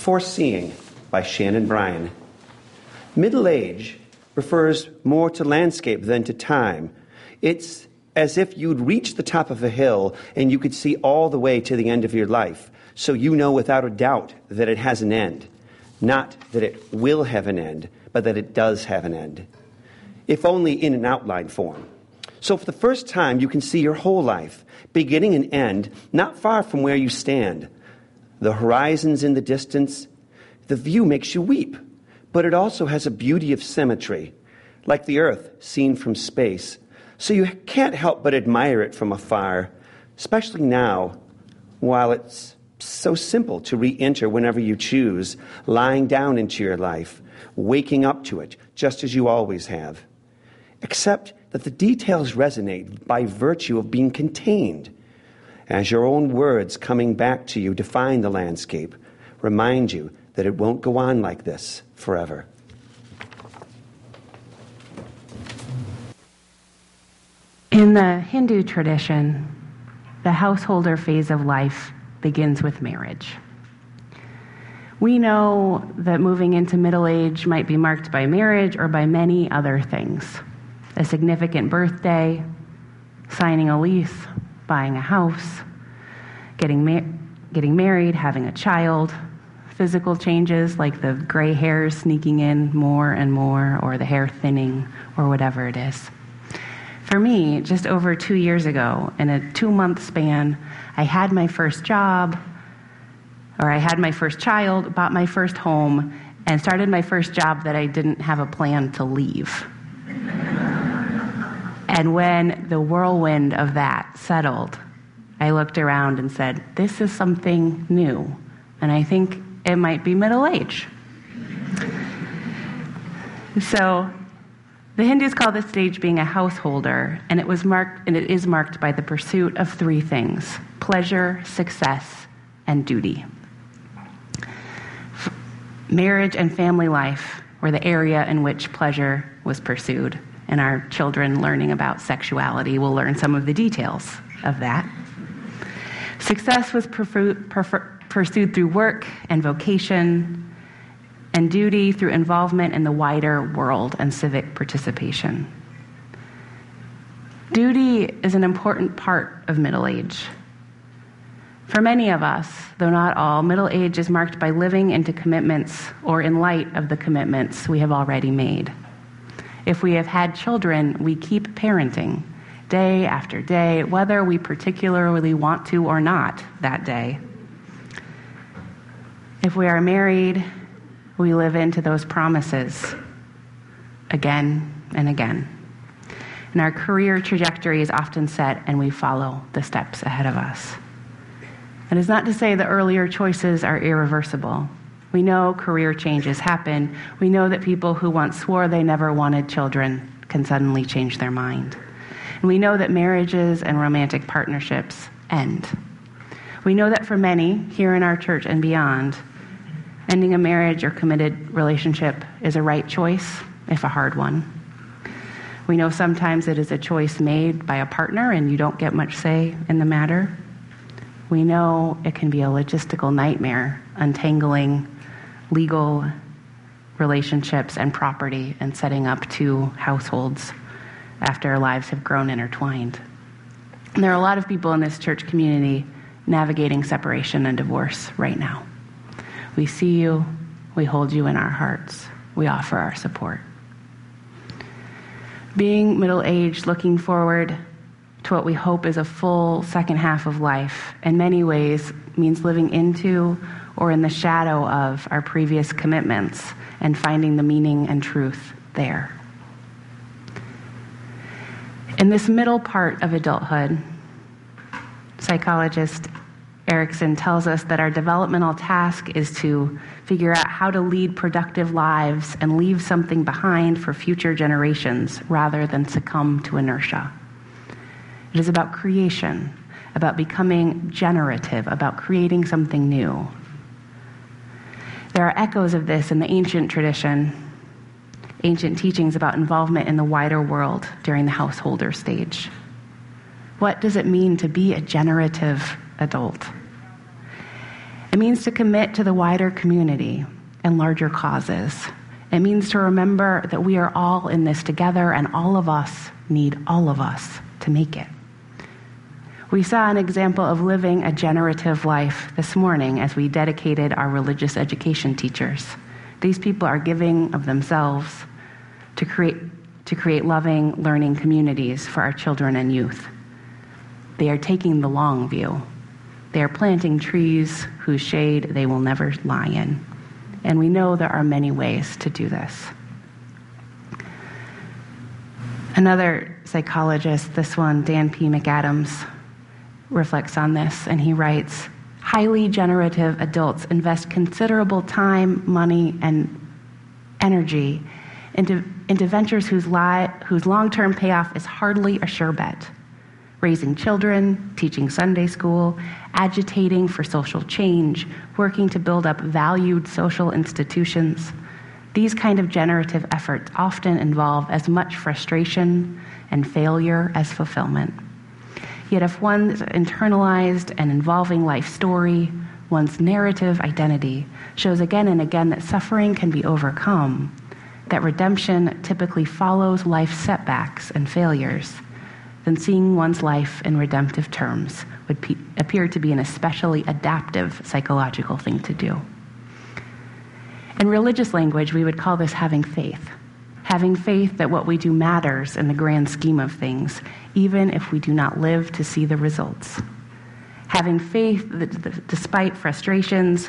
Foreseeing by Shannon Bryan. Middle age refers more to landscape than to time. It's as if you'd reached the top of a hill and you could see all the way to the end of your life, so you know without a doubt that it has an end. Not that it will have an end, but that it does have an end. If only in an outline form. So, for the first time, you can see your whole life, beginning and end, not far from where you stand. The horizon's in the distance. The view makes you weep, but it also has a beauty of symmetry, like the earth seen from space. So, you can't help but admire it from afar, especially now, while it's so simple to re enter whenever you choose, lying down into your life, waking up to it, just as you always have. Except that the details resonate by virtue of being contained. As your own words coming back to you define the landscape, remind you that it won't go on like this forever. In the Hindu tradition, the householder phase of life begins with marriage. We know that moving into middle age might be marked by marriage or by many other things a significant birthday, signing a lease, buying a house, getting, getting married, having a child, physical changes like the gray hairs sneaking in more and more, or the hair thinning, or whatever it is. For me, just over two years ago, in a two month span, I had my first job, or I had my first child, bought my first home, and started my first job that I didn't have a plan to leave. And when the whirlwind of that settled, I looked around and said, This is something new. And I think it might be middle age. So the Hindus call this stage being a householder, and it was marked and it is marked by the pursuit of three things: pleasure, success, and duty. Marriage and family life were the area in which pleasure was pursued, and our children learning about sexuality will learn some of the details of that. Success was pursued through work and vocation, and duty through involvement in the wider world and civic participation. Duty is an important part of middle age. For many of us, though not all, middle age is marked by living into commitments or in light of the commitments we have already made. If we have had children, we keep parenting day after day, whether we particularly want to or not that day. If we are married, we live into those promises again and again. And our career trajectory is often set, and we follow the steps ahead of us. It is not to say the earlier choices are irreversible. We know career changes happen. We know that people who once swore they never wanted children can suddenly change their mind. And we know that marriages and romantic partnerships end. We know that for many here in our church and beyond, ending a marriage or committed relationship is a right choice, if a hard one. We know sometimes it is a choice made by a partner and you don't get much say in the matter. We know it can be a logistical nightmare, untangling legal relationships and property and setting up two households after our lives have grown intertwined. And there are a lot of people in this church community navigating separation and divorce right now. We see you, we hold you in our hearts, we offer our support. Being middle aged, looking forward to what we hope is a full second half of life, in many ways means living into or in the shadow of our previous commitments and finding the meaning and truth there. In this middle part of adulthood, psychologist Erikson tells us that our developmental task is to figure out how to lead productive lives and leave something behind for future generations rather than succumb to inertia. It is about creation, about becoming generative, about creating something new. There are echoes of this in the ancient tradition, ancient teachings about involvement in the wider world during the householder stage. What does it mean to be a generative adult? It means to commit to the wider community and larger causes. It means to remember that we are all in this together and all of us need all of us to make it. We saw an example of living a generative life this morning as we dedicated our religious education teachers. These people are giving of themselves to create, to create loving, learning communities for our children and youth. They are taking the long view. They are planting trees whose shade they will never lie in. And we know there are many ways to do this. Another psychologist, this one, Dan P. McAdams, reflects on this, and he writes Highly generative adults invest considerable time, money, and energy into, into ventures whose, li- whose long term payoff is hardly a sure bet. Raising children, teaching Sunday school, agitating for social change, working to build up valued social institutions. These kind of generative efforts often involve as much frustration and failure as fulfillment. Yet, if one's internalized and involving life story, one's narrative identity, shows again and again that suffering can be overcome, that redemption typically follows life setbacks and failures, then seeing one's life in redemptive terms would pe- appear to be an especially adaptive psychological thing to do. In religious language, we would call this having faith having faith that what we do matters in the grand scheme of things, even if we do not live to see the results. Having faith that despite frustrations,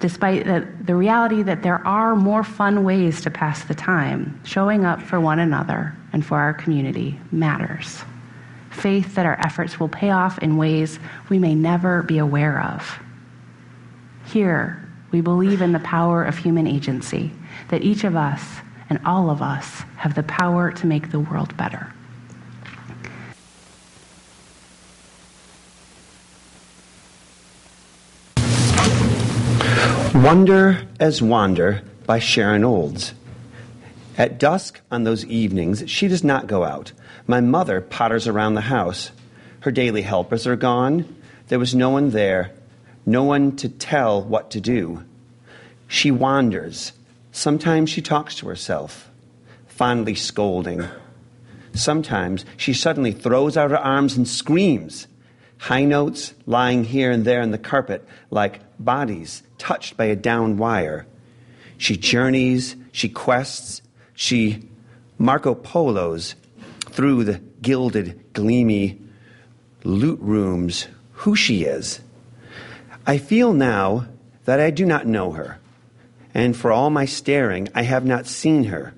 despite the, the reality that there are more fun ways to pass the time, showing up for one another and for our community matters. Faith that our efforts will pay off in ways we may never be aware of. Here, we believe in the power of human agency, that each of us and all of us have the power to make the world better. Wonder as Wander by Sharon Olds. At dusk on those evenings, she does not go out. My mother potters around the house. Her daily helpers are gone. There was no one there, no one to tell what to do. She wanders, Sometimes she talks to herself, fondly scolding. Sometimes she suddenly throws out her arms and screams, high notes lying here and there on the carpet like bodies touched by a down wire. She journeys, she quests, she Marco Polos through the gilded, gleamy loot rooms who she is. I feel now that I do not know her and for all my staring, I have not seen her.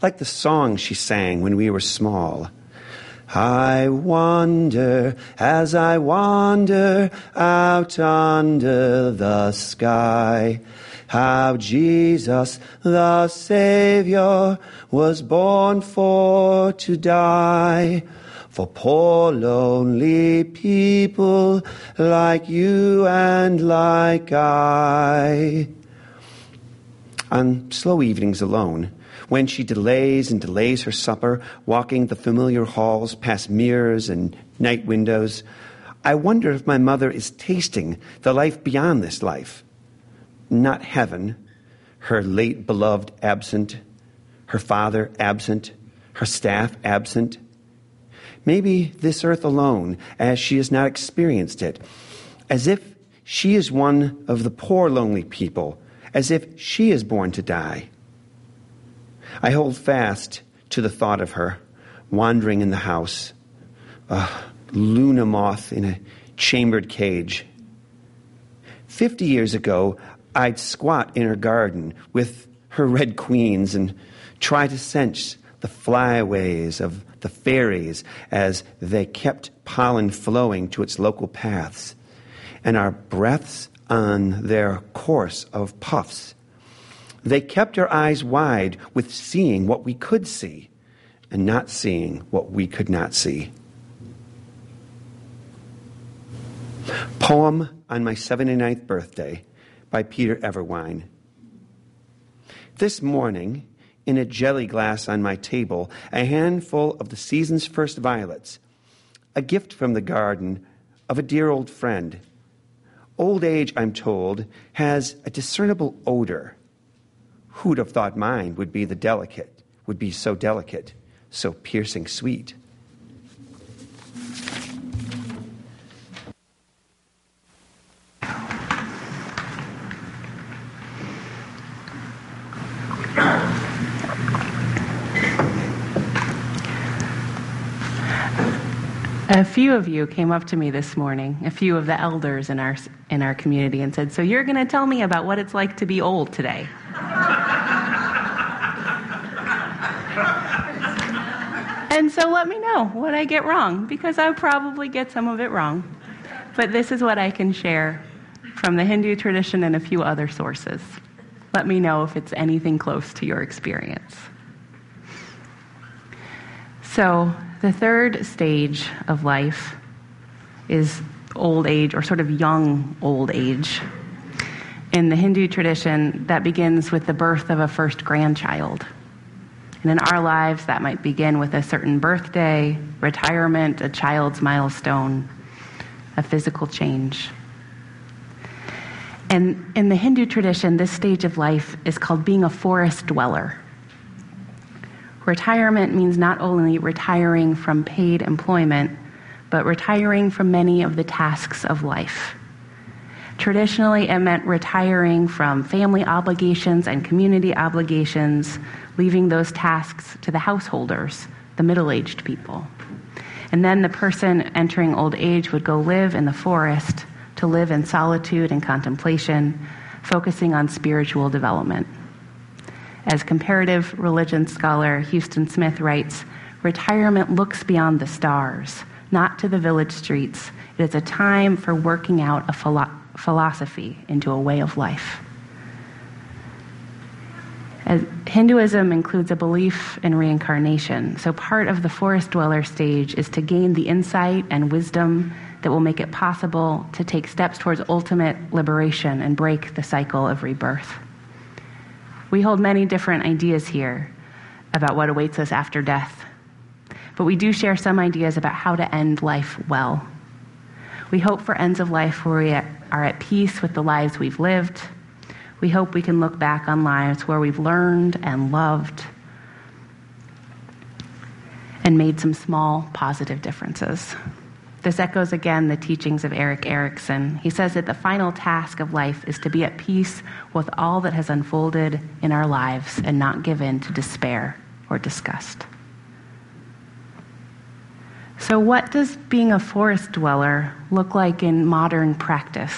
Like the song she sang when we were small. I wander as I wander out under the sky. How Jesus the Savior was born for to die. For poor lonely people like you and like I on slow evenings alone, when she delays and delays her supper, walking the familiar halls past mirrors and night windows, I wonder if my mother is tasting the life beyond this life. Not heaven, her late beloved absent, her father absent, her staff absent. Maybe this earth alone, as she has not experienced it, as if she is one of the poor, lonely people as if she is born to die. I hold fast to the thought of her wandering in the house, a luna moth in a chambered cage. Fifty years ago, I'd squat in her garden with her red queens and try to sense the flyways of the fairies as they kept pollen flowing to its local paths, and our breaths on their course of puffs. They kept our eyes wide with seeing what we could see and not seeing what we could not see. Poem on my 79th birthday by Peter Everwine. This morning, in a jelly glass on my table, a handful of the season's first violets, a gift from the garden of a dear old friend Old age, I'm told, has a discernible odor. Who'd have thought mine would be the delicate, would be so delicate, so piercing sweet? A few of you came up to me this morning, a few of the elders in our, in our community, and said, So you're going to tell me about what it's like to be old today? and so let me know what I get wrong, because I probably get some of it wrong. But this is what I can share from the Hindu tradition and a few other sources. Let me know if it's anything close to your experience. So, the third stage of life is old age, or sort of young old age. In the Hindu tradition, that begins with the birth of a first grandchild. And in our lives, that might begin with a certain birthday, retirement, a child's milestone, a physical change. And in the Hindu tradition, this stage of life is called being a forest dweller. Retirement means not only retiring from paid employment, but retiring from many of the tasks of life. Traditionally, it meant retiring from family obligations and community obligations, leaving those tasks to the householders, the middle aged people. And then the person entering old age would go live in the forest to live in solitude and contemplation, focusing on spiritual development. As comparative religion scholar Huston Smith writes, retirement looks beyond the stars, not to the village streets. It is a time for working out a philo- philosophy into a way of life. As Hinduism includes a belief in reincarnation, so part of the forest dweller stage is to gain the insight and wisdom that will make it possible to take steps towards ultimate liberation and break the cycle of rebirth. We hold many different ideas here about what awaits us after death, but we do share some ideas about how to end life well. We hope for ends of life where we are at peace with the lives we've lived. We hope we can look back on lives where we've learned and loved and made some small positive differences. This echoes again the teachings of Erik Erikson. He says that the final task of life is to be at peace with all that has unfolded in our lives and not give in to despair or disgust. So, what does being a forest dweller look like in modern practice?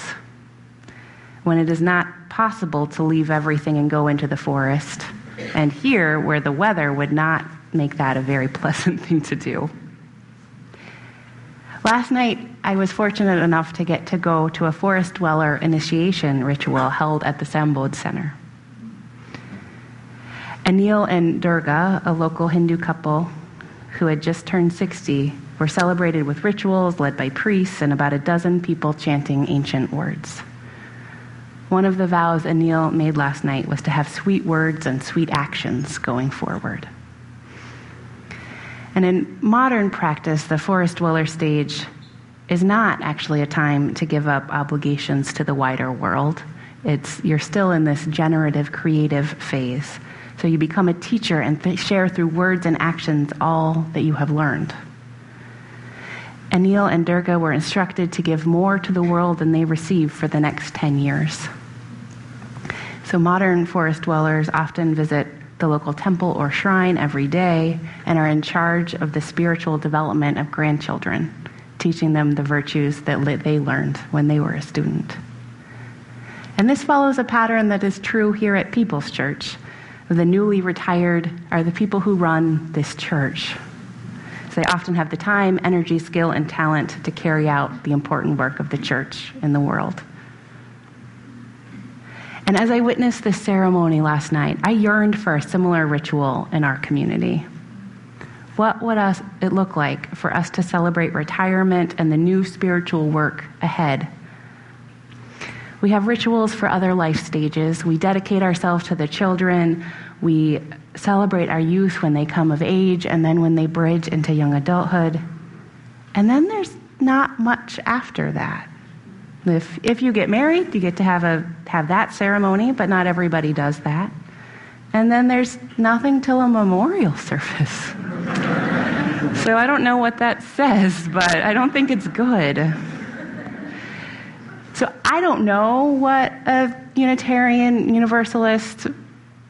When it is not possible to leave everything and go into the forest, and here, where the weather would not make that a very pleasant thing to do. Last night, I was fortunate enough to get to go to a forest dweller initiation ritual held at the Sambodh Center. Anil and Durga, a local Hindu couple who had just turned 60, were celebrated with rituals led by priests and about a dozen people chanting ancient words. One of the vows Anil made last night was to have sweet words and sweet actions going forward. And in modern practice, the forest dweller stage is not actually a time to give up obligations to the wider world. It's, you're still in this generative, creative phase. So you become a teacher and th- share through words and actions all that you have learned. Anil and Durga were instructed to give more to the world than they received for the next 10 years. So modern forest dwellers often visit the local temple or shrine every day and are in charge of the spiritual development of grandchildren, teaching them the virtues that they learned when they were a student. And this follows a pattern that is true here at People's Church. The newly retired are the people who run this church. So they often have the time, energy, skill, and talent to carry out the important work of the church in the world. And as I witnessed this ceremony last night, I yearned for a similar ritual in our community. What would us, it look like for us to celebrate retirement and the new spiritual work ahead? We have rituals for other life stages. We dedicate ourselves to the children. We celebrate our youth when they come of age and then when they bridge into young adulthood. And then there's not much after that. If, if you get married, you get to have, a, have that ceremony, but not everybody does that. And then there's nothing till a memorial service. so I don't know what that says, but I don't think it's good. So I don't know what a Unitarian Universalist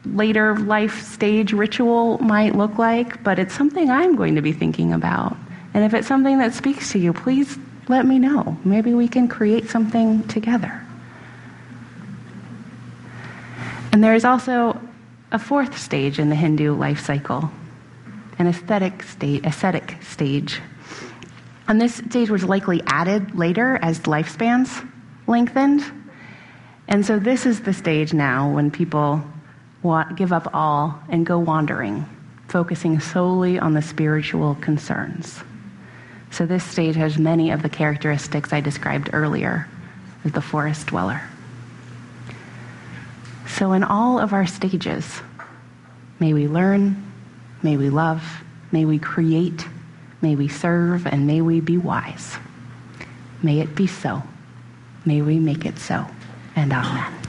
later life stage ritual might look like, but it's something I'm going to be thinking about. And if it's something that speaks to you, please let me know. Maybe we can create something together. And there is also a fourth stage in the Hindu life cycle, an aesthetic state, ascetic stage. And this stage was likely added later as lifespans lengthened. And so this is the stage now when people want, give up all and go wandering, focusing solely on the spiritual concerns. So this stage has many of the characteristics I described earlier as the forest dweller. So in all of our stages, may we learn, may we love, may we create, may we serve, and may we be wise. May it be so. May we make it so. And amen.